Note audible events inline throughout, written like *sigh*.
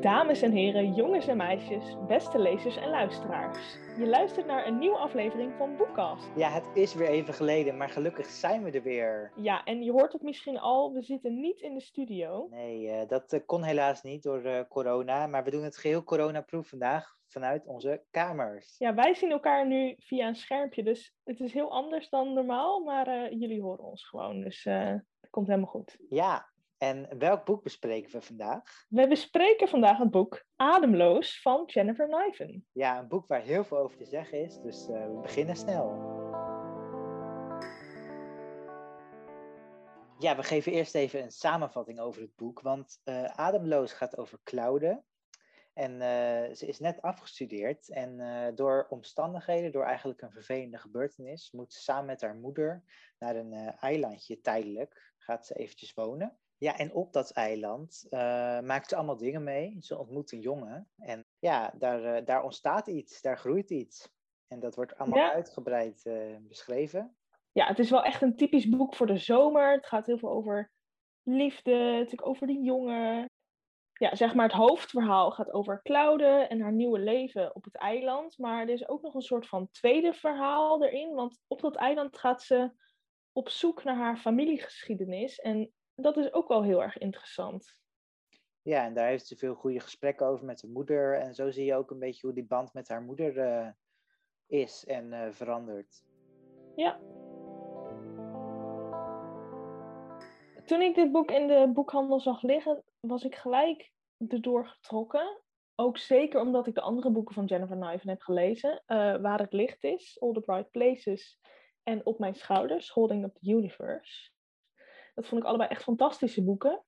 Dames en heren, jongens en meisjes, beste lezers en luisteraars. Je luistert naar een nieuwe aflevering van Boekkast. Ja, het is weer even geleden, maar gelukkig zijn we er weer. Ja, en je hoort het misschien al, we zitten niet in de studio. Nee, uh, dat uh, kon helaas niet door uh, corona, maar we doen het geheel coronaproof vandaag vanuit onze kamers. Ja, wij zien elkaar nu via een schermpje, dus het is heel anders dan normaal, maar jullie horen ons gewoon, dus het komt helemaal goed. Ja, en welk boek bespreken we vandaag? We bespreken vandaag het boek Ademloos van Jennifer Niven. Ja, een boek waar heel veel over te zeggen is, dus uh, we beginnen snel. Ja, we geven eerst even een samenvatting over het boek, want uh, Ademloos gaat over Claude. En uh, ze is net afgestudeerd en door omstandigheden, door eigenlijk een vervelende gebeurtenis, moet ze samen met haar moeder naar een eilandje tijdelijk, gaat ze eventjes wonen. Ja, en op dat eiland uh, maakt ze allemaal dingen mee. Ze ontmoet een jongen. En ja, daar, uh, daar ontstaat iets, daar groeit iets. En dat wordt allemaal ja. uitgebreid uh, beschreven. Ja, het is wel echt een typisch boek voor de zomer. Het gaat heel veel over liefde, natuurlijk over die jongen. Ja, zeg maar het hoofdverhaal gaat over Claude en haar nieuwe leven op het eiland. Maar er is ook nog een soort van tweede verhaal erin. Want op dat eiland gaat ze op zoek naar haar familiegeschiedenis. En dat is ook wel heel erg interessant. Ja, en daar heeft ze veel goede gesprekken over met de moeder. En zo zie je ook een beetje hoe die band met haar moeder uh, is en uh, verandert. Ja. Toen ik dit boek in de boekhandel zag liggen, was ik gelijk erdoor getrokken. Ook zeker omdat ik de andere boeken van Jennifer Niven heb gelezen. Uh, Waar het licht is, All the Bright Places en Op mijn schouders, Holding Up the Universe. Dat vond ik allebei echt fantastische boeken.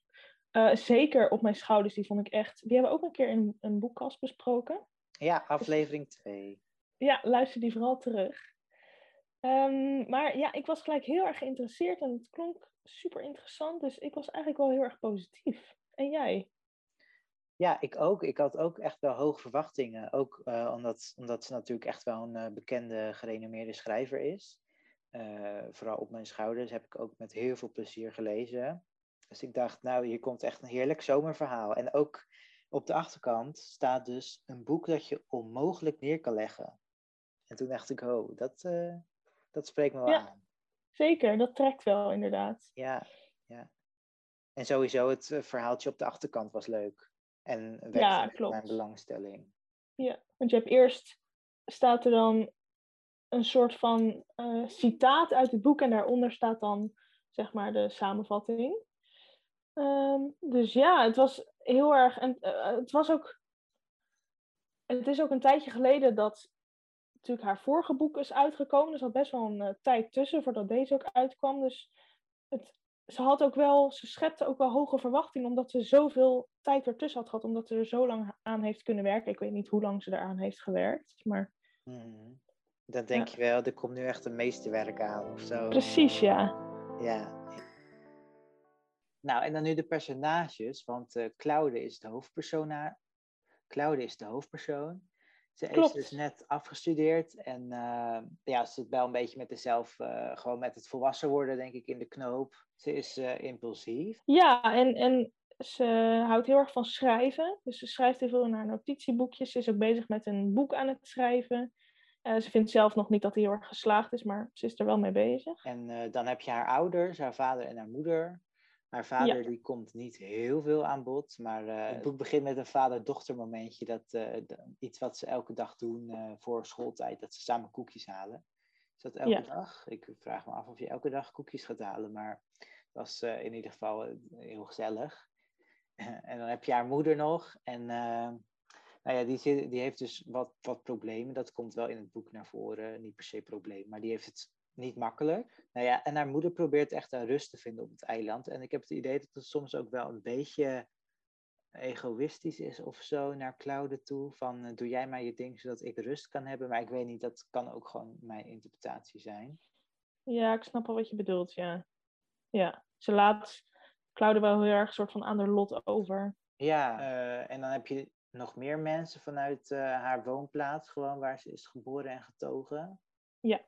Uh, zeker op mijn schouders, die vond ik echt. Die hebben we ook een keer in een boekkast besproken. Ja, aflevering 2. Dus, ja, luister die vooral terug. Um, maar ja, ik was gelijk heel erg geïnteresseerd en het klonk super interessant. Dus ik was eigenlijk wel heel erg positief. En jij? Ja, ik ook. Ik had ook echt wel hoge verwachtingen. Ook uh, omdat, omdat ze natuurlijk echt wel een uh, bekende, gerenommeerde schrijver is. Uh, vooral op mijn schouders heb ik ook met heel veel plezier gelezen. Dus ik dacht, nou, hier komt echt een heerlijk zomerverhaal. En ook op de achterkant staat dus een boek dat je onmogelijk neer kan leggen. En toen dacht ik, oh, dat, uh, dat spreekt me wel ja, aan. Zeker, dat trekt wel inderdaad. Ja, ja. En sowieso het uh, verhaaltje op de achterkant was leuk. En wekte ja, klopt. mijn belangstelling. Ja, want je hebt eerst, staat er dan een soort van uh, citaat uit het boek en daaronder staat dan zeg maar de samenvatting. Um, dus ja, het was heel erg. En uh, het was ook. Het is ook een tijdje geleden dat natuurlijk haar vorige boek is uitgekomen. Er zat best wel een tijd tussen voordat deze ook uitkwam. Dus het, ze had ook wel, ze schepte ook wel hoge verwachtingen, omdat ze zoveel tijd ertussen had gehad, omdat ze er zo lang aan heeft kunnen werken. Ik weet niet hoe lang ze eraan heeft gewerkt, maar. Mm. Dan denk ja. je wel, er komt nu echt een meesterwerk aan of zo. Precies, ja. Ja. Nou, en dan nu de personages, want uh, Claude is de hoofdpersoon. Claude is de hoofdpersoon. Ze Klopt. is dus net afgestudeerd en uh, ja, ze zit wel een beetje met zichzelf, uh, gewoon met het volwassen worden, denk ik, in de knoop. Ze is impulsief. Ja, en, en ze houdt heel erg van schrijven. Dus ze schrijft heel veel in haar notitieboekjes. Ze is ook bezig met een boek aan het schrijven. Uh, ze vindt zelf nog niet dat hij heel erg geslaagd is, maar ze is er wel mee bezig. En uh, dan heb je haar ouders, haar vader en haar moeder. Haar vader ja. die komt niet heel veel aan bod, maar uh, het boek begint met een vader-dochter momentje. Dat, iets wat ze elke dag doen voor schooltijd, dat ze samen koekjes halen. Is dat elke ja. dag? Ik vraag me af of je elke dag koekjes gaat halen, maar het was in ieder geval heel gezellig. *laughs* en dan heb je haar moeder nog en nou ja, die, die heeft dus wat, wat problemen. Dat komt wel in het boek naar voren. Niet per se probleem, maar die heeft het niet makkelijk. Nou ja, en haar moeder probeert echt een rust te vinden op het eiland. En ik heb het idee dat het soms ook wel een beetje egoïstisch is of zo naar Claude toe. Van uh, doe jij maar je ding zodat ik rust kan hebben. Maar ik weet niet, dat kan ook gewoon mijn interpretatie zijn. Ja, ik snap wel wat je bedoelt, ja. Ja, ze laat Claude wel heel erg soort van aan haar lot over. Ja, uh, en dan heb je nog meer mensen vanuit uh, haar woonplaats, gewoon waar ze is geboren en getogen? Ja.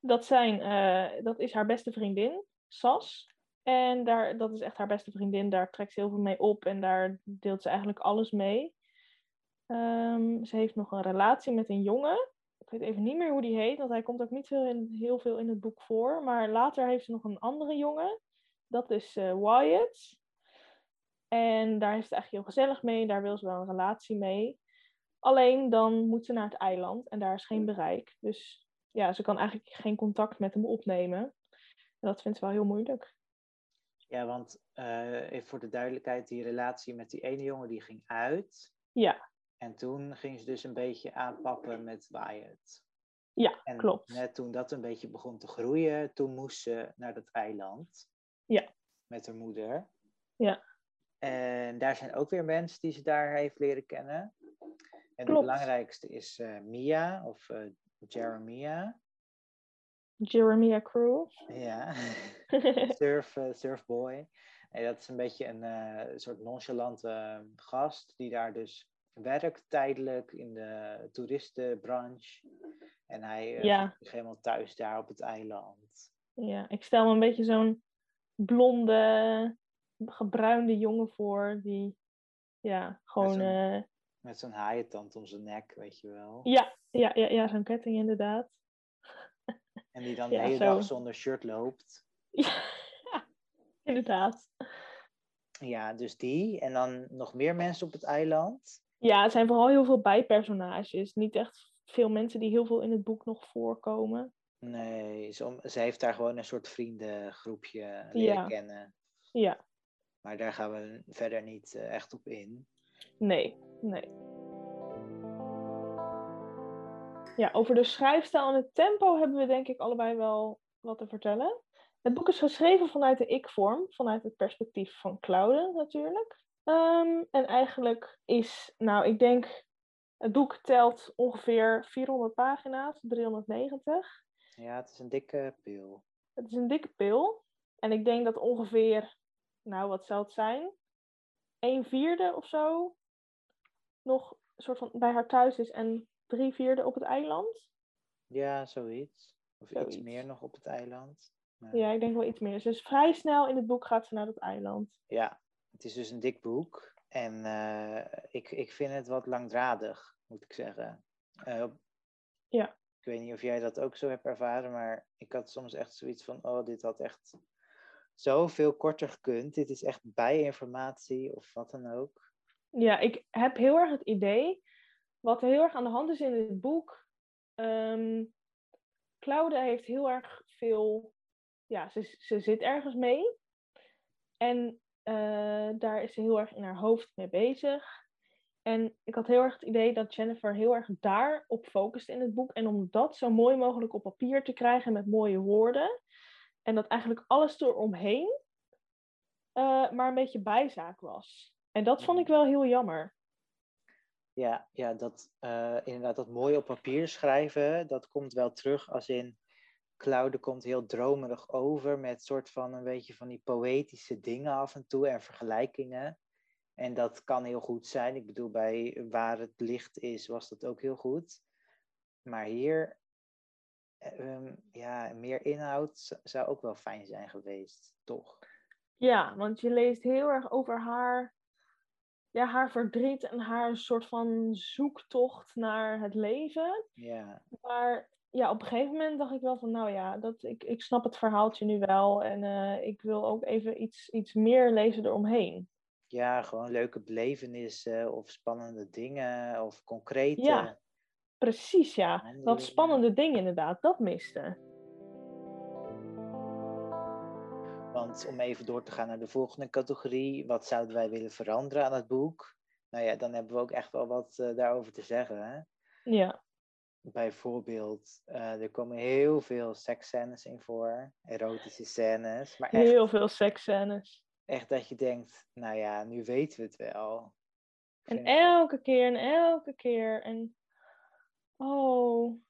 Dat, zijn, uh, dat is haar beste vriendin, Sas. En daar, dat is echt haar beste vriendin. Daar trekt ze heel veel mee op en daar deelt ze eigenlijk alles mee. Ehm, ze heeft nog een relatie met een jongen. Ik weet even niet meer hoe die heet, want hij komt ook niet veel in, heel veel in het boek voor. Maar later heeft ze nog een andere jongen. Dat is uh, Wyatt. En daar heeft ze eigenlijk heel gezellig mee. Daar wil ze wel een relatie mee. Alleen dan moet ze naar het eiland en daar is geen bereik. Dus ja, ze kan eigenlijk geen contact met hem opnemen. En dat vindt ze wel heel moeilijk. Ja, want uh, even voor de duidelijkheid, die relatie met die ene jongen die ging uit. Ja. En toen ging ze dus een beetje aanpappen met Wyatt. Ja, en klopt. Net toen dat een beetje begon te groeien, toen moest ze naar dat eiland. Ja. Met haar moeder. Ja. En daar zijn ook weer mensen die ze daar heeft leren kennen. En Klopt. de belangrijkste is uh, Mia of uh, Jeremia. Jeremia Crew. Ja, *laughs* surf, uh, surfboy. En dat is een beetje een soort nonchalante gast die daar dus werkt tijdelijk in de toeristenbranche. En hij ja. is helemaal thuis daar op het eiland. Ja, ik stel me een beetje zo'n blonde, gebruinde jongen voor die ja, gewoon met zo'n haaientand om zijn nek, weet je wel. Ja, ja, ja, ja zo'n ketting inderdaad. En die dan *laughs* de hele dag zonder shirt loopt. *laughs* Ja, inderdaad. Ja, dus die. En dan nog meer mensen op het eiland. Ja, het zijn vooral heel veel bijpersonages. Niet echt veel mensen die heel veel in het boek nog voorkomen. Nee, ze, ze heeft daar gewoon een soort vriendengroepje leren ja. kennen. Ja. Maar daar gaan we verder niet uh, echt op in. Nee, nee. Ja, over de schrijfstijl en het tempo hebben we denk ik allebei wel wat te vertellen. Het boek is geschreven vanuit de ik-vorm, vanuit het perspectief van Claude natuurlijk. Ehm, en eigenlijk is, nou, ik denk, het boek telt ongeveer 400 pagina's, 390. Ja, het is een dikke pil. Het is een dikke pil. En ik denk dat ongeveer, nou, wat zou het zijn? Een vierde of zo nog een soort van bij haar thuis is en drie vierde op het eiland. Ja, zoiets. Of iets meer nog op het eiland. Ja, ik denk wel iets meer. Dus vrij snel in het boek gaat ze naar dat eiland. Ja, het is dus een dik boek. En uh, ik, ik vind het wat langdradig, moet ik zeggen. Uh, ja. Ik weet niet of jij dat ook zo hebt ervaren, maar ik had soms echt zoiets van: oh, dit had echt zoveel korter gekund. Dit is echt bijinformatie of wat dan ook. Ja, ik heb heel erg het idee, wat er heel erg aan de hand is in het boek. Um, Claude heeft heel erg veel, ja, ze, ze zit ergens mee. En uh, daar is ze heel erg in haar hoofd mee bezig. En ik had heel erg het idee dat Jennifer heel erg daarop focust in het boek. En om dat zo mooi mogelijk op papier te krijgen met mooie woorden. En dat eigenlijk alles eromheen uh, maar een beetje bijzaak was. En dat vond ik wel heel jammer. Ja, ja dat, uh, inderdaad, dat mooi op papier schrijven, dat komt wel terug als in Claude komt heel dromerig over met soort van een beetje van die poëtische dingen af en toe en vergelijkingen. En dat kan heel goed zijn. Ik bedoel, bij Waar het licht is, was dat ook heel goed. Maar hier, um, ja, meer inhoud zou ook wel fijn zijn geweest, toch? Ja, want je leest heel erg over haar ja, haar verdriet en haar soort van zoektocht naar het leven. Ja. Maar ja, op een gegeven moment dacht ik wel van, nou ja, dat, ik, ik snap het verhaaltje nu wel. En uh, ik wil ook even iets, iets meer lezen eromheen. Ja, gewoon leuke belevenissen of spannende dingen of concrete. Ja, precies ja. Dat spannende ding inderdaad, dat miste. Want om even door te gaan naar de volgende categorie, wat zouden wij willen veranderen aan het boek? Nou ja, dan hebben we ook echt wel wat uh, daarover te zeggen. Hè? Ja. Bijvoorbeeld, uh, er komen heel veel seksscènes in voor, erotische scènes. Maar echt, heel veel seksscènes. Echt dat je denkt, nou ja, nu weten we het wel. En elke keer en elke keer. En oh.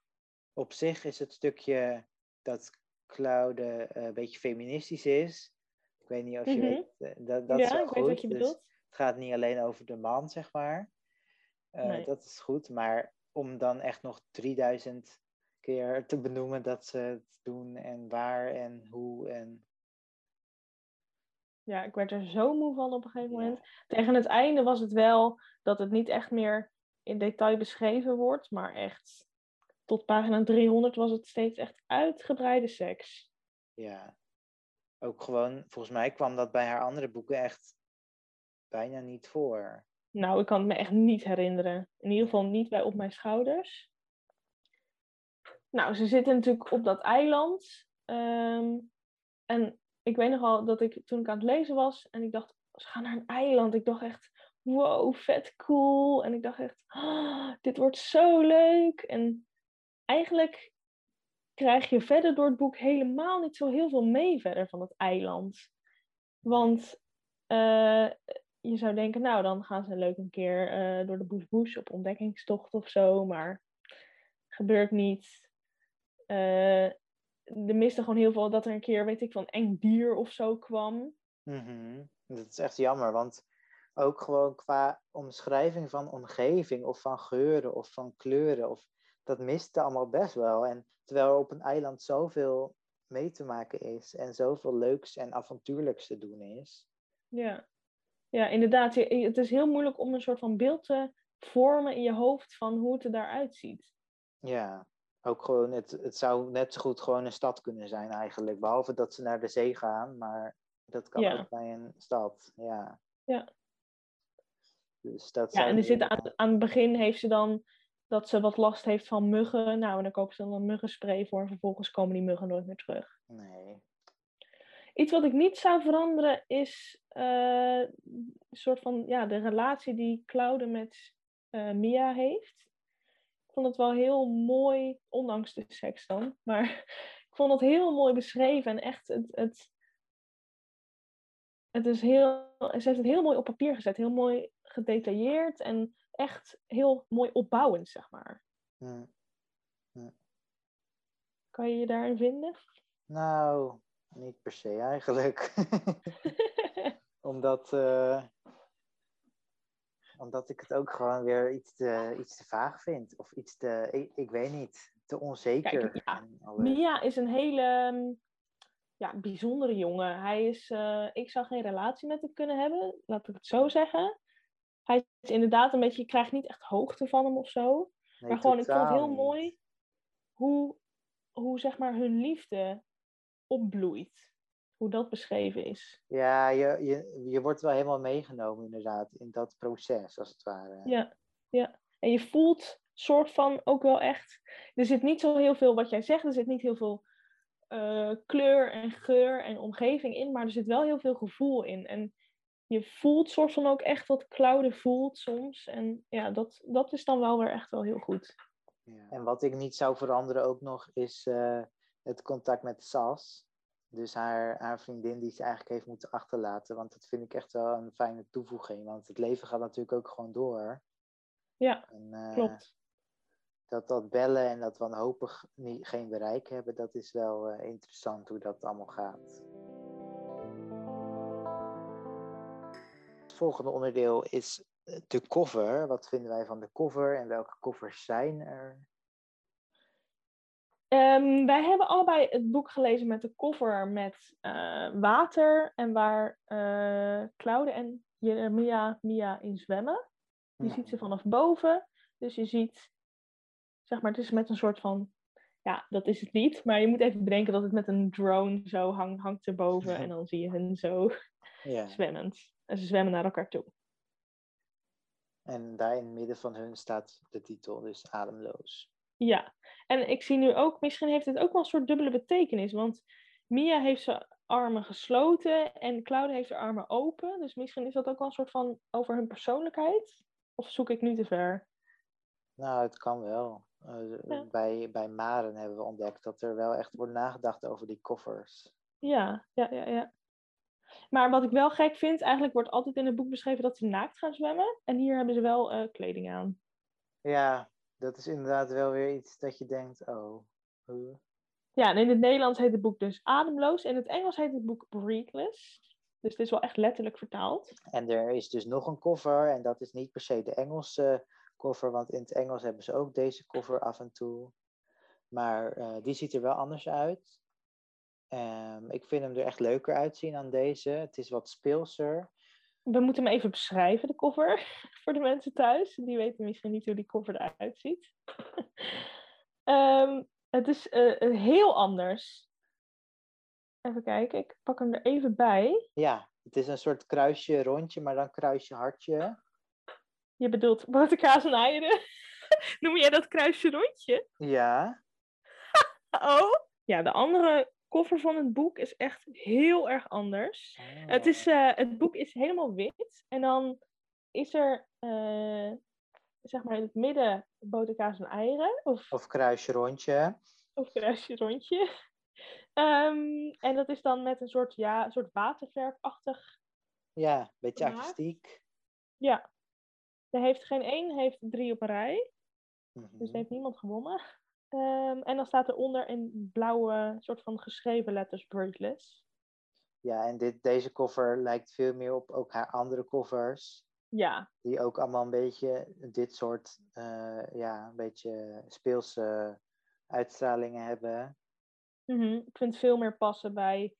Op zich is het stukje dat Claude uh, een beetje feministisch is. Ik weet niet of je mm -hmm. weet, uh, dat, dat ja, is wel ik goed. weet wat je dus bedoelt. het gaat niet alleen over de man, zeg maar. Uh, nee. Dat is goed, maar om dan echt nog 3000 keer te benoemen dat ze het doen en waar en hoe en... Ja, ik werd er zo moe van op een gegeven moment. Tegen het einde was het wel dat het niet echt meer in detail beschreven wordt, maar echt tot pagina 300 was het steeds echt uitgebreide seks. Ja, ook gewoon, volgens mij kwam dat bij haar andere boeken echt bijna niet voor. Nou, ik kan het me echt niet herinneren. In ieder geval niet bij Op Mijn Schouders. Nou, ze zitten natuurlijk op dat eiland. Ehm, en ik weet nogal dat ik toen ik aan het lezen was en ik dacht, ze gaan naar een eiland. Ik dacht echt, wow, vet cool. En ik dacht echt, oh, dit wordt zo leuk. En eigenlijk krijg je verder door het boek helemaal niet zo heel veel mee verder van het eiland. Want uh, je zou denken, nou, dan gaan ze leuk een keer uh, door de bush op ontdekkingstocht of zo, maar gebeurt niet. Uh, er miste gewoon heel veel dat er een keer, weet ik, van eng dier of zo kwam. Mm Dat is echt jammer, want ook gewoon qua omschrijving van omgeving of van geuren of van kleuren, of, dat miste allemaal best wel. En terwijl er op een eiland zoveel mee te maken is en zoveel leuks en avontuurlijks te doen is. Ja. Ja, inderdaad. Het is heel moeilijk om een soort van beeld te vormen in je hoofd van hoe het er daaruit ziet. Ja, ook gewoon, het, het zou net zo goed gewoon een stad kunnen zijn eigenlijk. Behalve dat ze naar de zee gaan, maar dat kan ook bij een stad. Ja. Ja. Dus dat ja, en er zit aan, aan het begin heeft ze dan dat ze wat last heeft van muggen. Nou, en dan kopen ze dan een muggenspray voor en vervolgens komen die muggen nooit meer terug. Nee. Iets wat ik niet zou veranderen is uh, een soort van ja, de relatie die Claude met uh, Mia heeft. Ik vond het wel heel mooi, ondanks de seks dan, maar *laughs* ik vond het heel mooi beschreven en echt het, het, het is heel, ze heeft het heel mooi op papier gezet, heel mooi gedetailleerd en echt heel mooi opbouwend, zeg maar. Ja. Ja. Kan je je daarin vinden? Nou, niet per se eigenlijk. *laughs* omdat, uh, omdat ik het ook gewoon weer iets te, iets te vaag vind. Of iets te, ik, ik weet niet, te onzeker. Kijk, ja. Mia is een hele mm, ja, bijzondere jongen. Hij is, uh, ik zou geen relatie met hem kunnen hebben, laat ik het zo zeggen. Hij is inderdaad een beetje, je krijgt niet echt hoogte van hem of zo. Nee, maar gewoon, ik vond het heel mooi hoe, hoe zeg maar hun liefde opbloeit. Hoe dat beschreven is. Ja, je, je, je wordt wel helemaal meegenomen inderdaad in dat proces, als het ware. Ja, ja. En je voelt soort van ook wel echt... Er zit niet zo heel veel wat jij zegt, er zit niet heel veel uh, kleur en geur en omgeving in, maar er zit wel heel veel gevoel in. En je voelt soort van ook echt wat Claude voelt soms. En ja, dat, dat is dan wel weer echt wel heel goed. Ja. En wat ik niet zou veranderen ook nog is uh, het contact met Sas. Dus haar, haar vriendin die ze eigenlijk heeft moeten achterlaten. Want dat vind ik echt wel een fijne toevoeging. Want het leven gaat natuurlijk ook gewoon door. Ja, en, uh, klopt. Dat dat bellen en dat wanhopig niet, geen bereik hebben, dat is wel uh, interessant hoe dat allemaal gaat. Volgende onderdeel is de cover. Wat vinden wij van de cover en welke covers zijn er? Um, wij hebben allebei het boek gelezen met de cover met uh, water en waar uh, Claude en Jeremia Mia in zwemmen. Je ziet ze vanaf boven, dus je ziet, zeg maar, het is met een soort van, ja, dat is het niet, maar je moet even bedenken dat het met een drone zo hang, hangt erboven *laughs* en dan zie je hen zo ja. *laughs* zwemmend. En ze zwemmen naar elkaar toe. En daar in het midden van hun staat de titel, dus Ademloos. Ja, en ik zie nu ook, misschien heeft het ook wel een soort dubbele betekenis. Want Mia heeft zijn armen gesloten en Claude heeft haar armen open. Dus misschien is dat ook wel een soort van over hun persoonlijkheid. Of zoek ik nu te ver? Nou, het kan wel. Uh, bij, bij Maren hebben we ontdekt dat er wel echt wordt nagedacht over die koffers. Ja, ja, ja, ja. Maar wat ik wel gek vind, eigenlijk wordt altijd in het boek beschreven dat ze naakt gaan zwemmen. En hier hebben ze wel uh, kleding aan. Ja, dat is inderdaad wel weer iets dat je denkt, oh. Ja, en in het Nederlands heet het boek dus Ademloos. In het Engels heet het boek Breathless. Dus het is wel echt letterlijk vertaald. En er is dus nog een cover. En dat is niet per se de Engelse cover. Want in het Engels hebben ze ook deze cover af en toe. Maar uh, die ziet er wel anders uit. Ehm, ik vind hem er echt leuker uitzien dan deze. Het is wat speelser. We moeten hem even beschrijven, de cover, *laughs* voor de mensen thuis. Die weten misschien niet hoe die cover eruit ziet. *laughs* Ehm, het is uh, heel anders. Even kijken, ik pak hem er even bij. Ja, het is een soort kruisje rondje, maar dan kruisje hartje. Je bedoelt boterkaas en eieren? Noem jij dat kruisje rondje? Ja. *laughs* oh? Ja, de andere koffer van het boek is echt heel erg anders. Het, is, uh, het boek is helemaal wit. En dan is er, uh, zeg maar in het midden, boterkaas en eieren. Of, of kruisje rondje. Of kruisje rondje. Um, *laughs* en dat is dan met een soort, ja, een soort waterverfachtig. Ja, een beetje artistiek. Ja. Er heeft geen één, heeft drie op een rij. Mm -hmm. Dus heeft niemand gewonnen. Um, en dan staat eronder in blauwe, soort van geschreven letters, Braidless. Ja, en dit, deze cover lijkt veel meer op ook haar andere covers. Ja. Die ook allemaal een beetje dit soort, uh, ja, een beetje speelse uitstralingen hebben. Mm -hmm. Ik vind het veel meer passen bij.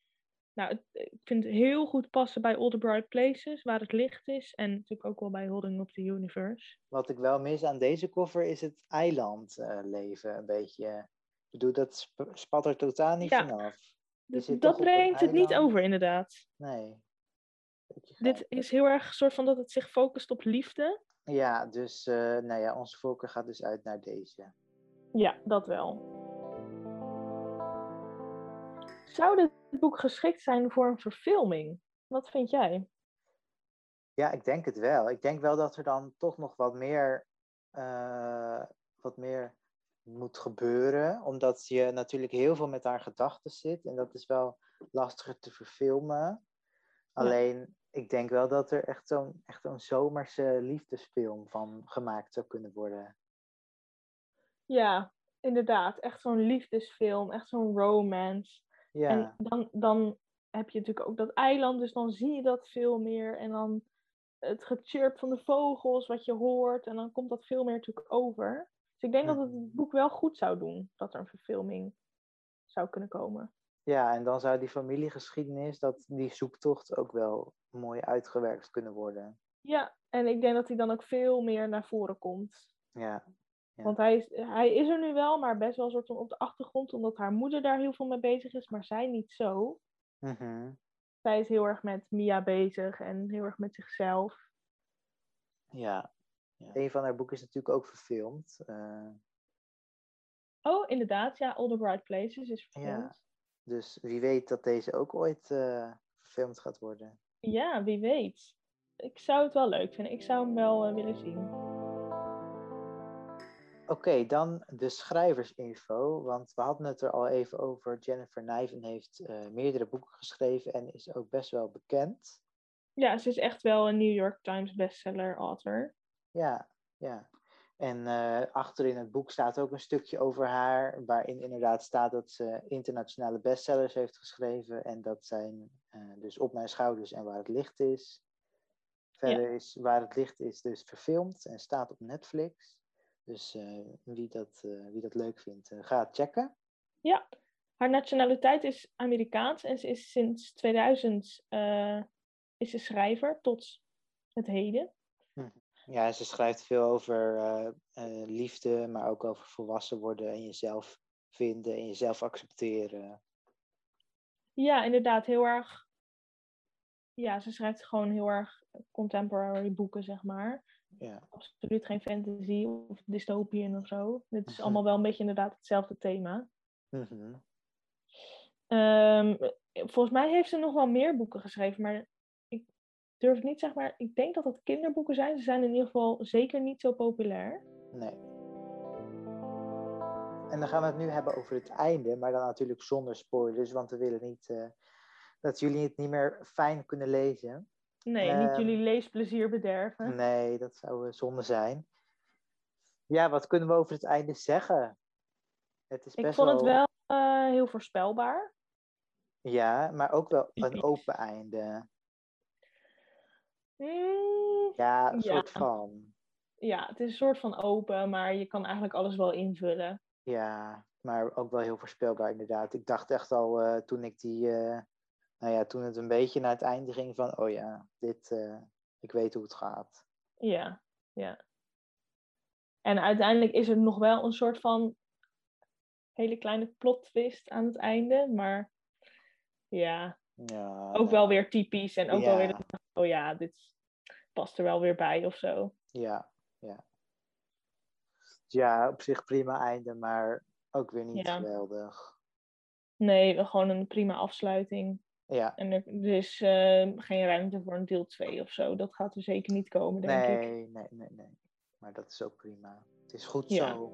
Nou, ik vind het heel goed passen bij All the Bright Places, waar het licht is. En natuurlijk ook wel bij Holding Up the Universe. Wat ik wel mis aan deze cover is het eilandleven uh, een beetje. Ik bedoel, dat sp spat er totaal niet ja. vanaf. Dus dat brengt het niet over, inderdaad. Nee. Dit is heel erg soort van dat het zich focust op liefde. Ja, dus uh, nou ja, onze voorkeur gaat dus uit naar deze. Ja, dat wel. Zou dit boek geschikt zijn voor een verfilming? Wat vind jij? Ja, ik denk het wel. Ik denk wel dat er dan toch nog wat meer, uh, wat meer moet gebeuren. Omdat je natuurlijk heel veel met haar gedachten zit. En dat is wel lastiger te verfilmen. Alleen, ja. ik denk wel dat er echt zo'n echt een zomerse liefdesfilm van gemaakt zou kunnen worden. Ja, inderdaad. Echt zo'n liefdesfilm. Echt zo'n romance. Ja. En dan, dan heb je natuurlijk ook dat eiland, dus dan zie je dat veel meer. En dan het gechirp van de vogels, wat je hoort. En dan komt dat veel meer natuurlijk over. Dus ik denk dat het het boek wel goed zou doen, dat er een verfilming zou kunnen komen. Ja, en dan zou die familiegeschiedenis, dat, die zoektocht ook wel mooi uitgewerkt kunnen worden. Ja, en ik denk dat hij dan ook veel meer naar voren komt. Ja, ja. Want hij is, hij is er nu wel, maar best wel een soort van op de achtergrond, omdat haar moeder daar heel veel mee bezig is, maar zij niet zo. Mm -hmm. Zij is heel erg met Mia bezig en heel erg met zichzelf. Ja. ja. Een van haar boeken is natuurlijk ook verfilmd. Uh... Oh, inderdaad, ja, All the Bright Places is verfilmd. Ja. Dus wie weet dat deze ook ooit uh, verfilmd gaat worden. Ja, wie weet. Ik zou het wel leuk vinden. Ik zou hem wel uh, willen zien. Oké, okay, dan de schrijversinfo. Want we hadden het er al even over. Jennifer Niven heeft uh, meerdere boeken geschreven en is ook best wel bekend. Ja, ze is echt wel een New York Times bestseller author. Ja, ja. En uh, achter in het boek staat ook een stukje over haar, waarin inderdaad staat dat ze internationale bestsellers heeft geschreven. En dat zijn uh, dus Op Mijn Schouders en Waar het Licht is. Verder ja. is Waar het Licht is dus verfilmd en staat op Netflix. Dus uh, wie, dat, uh, wie dat leuk vindt, uh, ga het checken. Ja, haar nationaliteit is Amerikaans en ze is sinds 2000 is ze schrijver tot het heden. Hm. Ja, ze schrijft veel over liefde, maar ook over volwassen worden en jezelf vinden en jezelf accepteren. Ja, inderdaad, heel erg. Ja, ze schrijft gewoon heel erg contemporary boeken, zeg maar. Ja. Absoluut geen fantasy of dystopian of zo. Dit is allemaal wel een beetje inderdaad hetzelfde thema. Mm -hmm. um, volgens mij heeft ze nog wel meer boeken geschreven, maar ik durf niet, zeg maar, ik denk dat dat kinderboeken zijn. Ze zijn in ieder geval zeker niet zo populair. Nee. En dan gaan we het nu hebben over het einde, maar dan natuurlijk zonder spoilers, want we willen niet uh, dat jullie het niet meer fijn kunnen lezen. Nee, uh, niet jullie leesplezier bederven. Nee, dat zou zonde zijn. Ja, wat kunnen we over het einde zeggen? Het is best Ik vond het wel uh, heel voorspelbaar. Ja, maar ook wel een open einde. Mm, ja, een ja. soort van. Ja, het is een soort van open, maar je kan eigenlijk alles wel invullen. Ja, Maar ook wel heel voorspelbaar inderdaad. Ik dacht echt al uh, toen ik die, uh, nou ja, toen het een beetje naar het einde ging van, oh ja, dit, uh, ik weet hoe het gaat. Ja, ja. En uiteindelijk is er nog wel een soort van hele kleine plot twist aan het einde, maar ja, ja ook wel weer typisch en ook wel weer, oh ja, dit past er wel weer bij of zo. Ja, ja. Ja, op zich prima einde, maar ook weer niet geweldig. Nee, gewoon een prima afsluiting. Ja. En er, is uh, geen ruimte voor een deel 2 of zo. Dat gaat er zeker niet komen, denk nee, ik. Nee, nee, nee. Maar dat is ook prima. Het is goed ja. zo.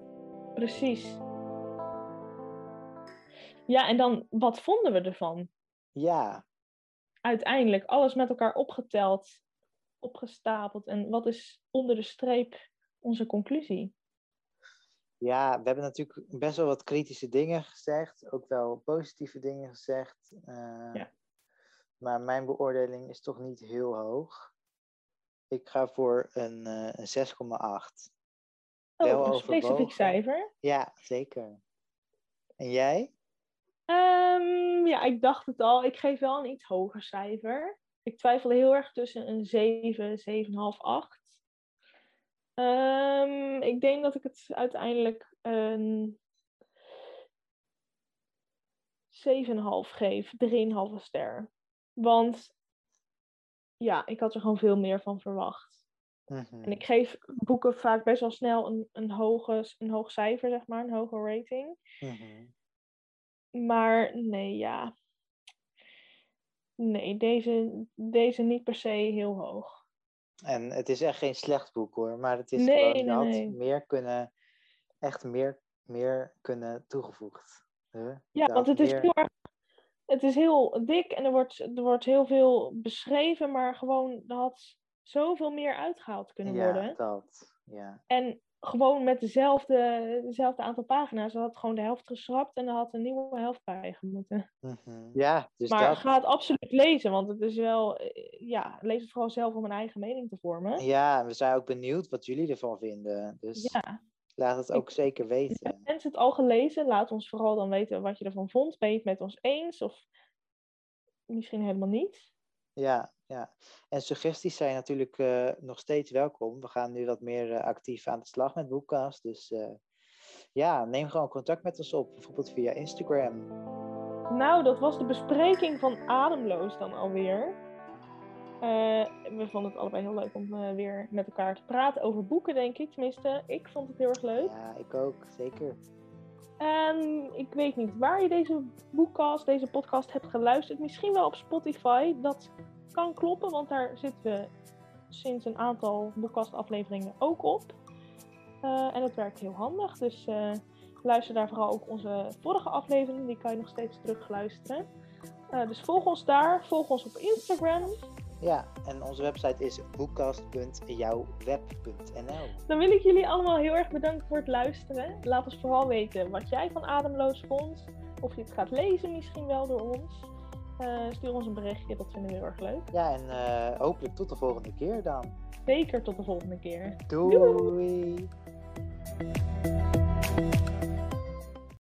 Precies. Ja, en dan, wat vonden we ervan? Ja. Uiteindelijk, alles met elkaar opgeteld, opgestapeld. En wat is onder de streep onze conclusie? Ja, we hebben natuurlijk best wel wat kritische dingen gezegd, ook wel positieve dingen gezegd. Uh, ja. Maar mijn beoordeling is toch niet heel hoog. Ik ga voor een, uh, een 6,8. Oh, wel een specifiek cijfer? Ja, zeker. En jij? Um, ja, ik dacht het al. Ik geef wel een iets hoger cijfer. Ik twijfel heel erg tussen een 7, 7,5, 8. Um, ik denk dat ik het uiteindelijk een 7,5 geef, 3,5 ster. Want ja, ik had er gewoon veel meer van verwacht. Mm-hmm. En ik geef boeken vaak best wel snel een, een, hoge, een hoog cijfer, zeg maar, een hoge rating. Mm-hmm. Maar nee, ja. Nee, deze, deze niet per se heel hoog. En het is echt geen slecht boek hoor, maar het is nee, gewoon nee. meer kunnen, echt meer, meer kunnen toegevoegd. Huh? Ja, want het is heel erg, het is heel dik en er wordt, er wordt heel veel beschreven, maar gewoon, er had zoveel meer uitgehaald kunnen ja, worden. dat, ja. En gewoon met dezelfde, dezelfde aantal pagina's. Ze had gewoon de helft geschrapt en er had een nieuwe helft bij moeten. Mm Ja, dus maar dat... ga het absoluut lezen, want het is wel, eh, ja, lees het vooral zelf om een eigen mening te vormen. Ja, we zijn ook benieuwd wat jullie ervan vinden. Dus ja. Laat het ook zeker weten. Hebben mensen het al gelezen? Laat ons vooral dan weten wat je ervan vond. Ben je het met ons eens of misschien helemaal niet? Ja, ja. En suggesties zijn natuurlijk uh, nog steeds welkom. We gaan nu wat meer uh, actief aan de slag met Boekcast. Dus uh, ja, neem gewoon contact met ons op. Bijvoorbeeld via Instagram. Nou, dat was de bespreking van Ademloos dan alweer. We vonden het allebei heel leuk om weer met elkaar te praten over boeken, denk ik. Tenminste, ik vond het heel erg leuk. Ja, ik ook. Zeker. En ik weet niet waar je deze boekcast, deze podcast hebt geluisterd. Misschien wel op Spotify. Dat kan kloppen, want daar zitten we sinds een aantal boekcast-afleveringen ook op. Uh, en het werkt heel handig. Dus uh, luister daar vooral ook onze vorige aflevering. Die kan je nog steeds terugluisteren. Uh, dus volg ons daar. Volg ons op Instagram. Ja, en onze website is boekcast.jouwweb.nl. Dan wil ik jullie allemaal heel erg bedanken voor het luisteren. Laat ons vooral weten wat jij van Ademloos vond. Of je het gaat lezen misschien wel door ons. Uh, stuur ons een berichtje, dat vinden we heel erg leuk. Ja, en uh, hopelijk tot de volgende keer dan. Zeker tot de volgende keer. Doei. Doei.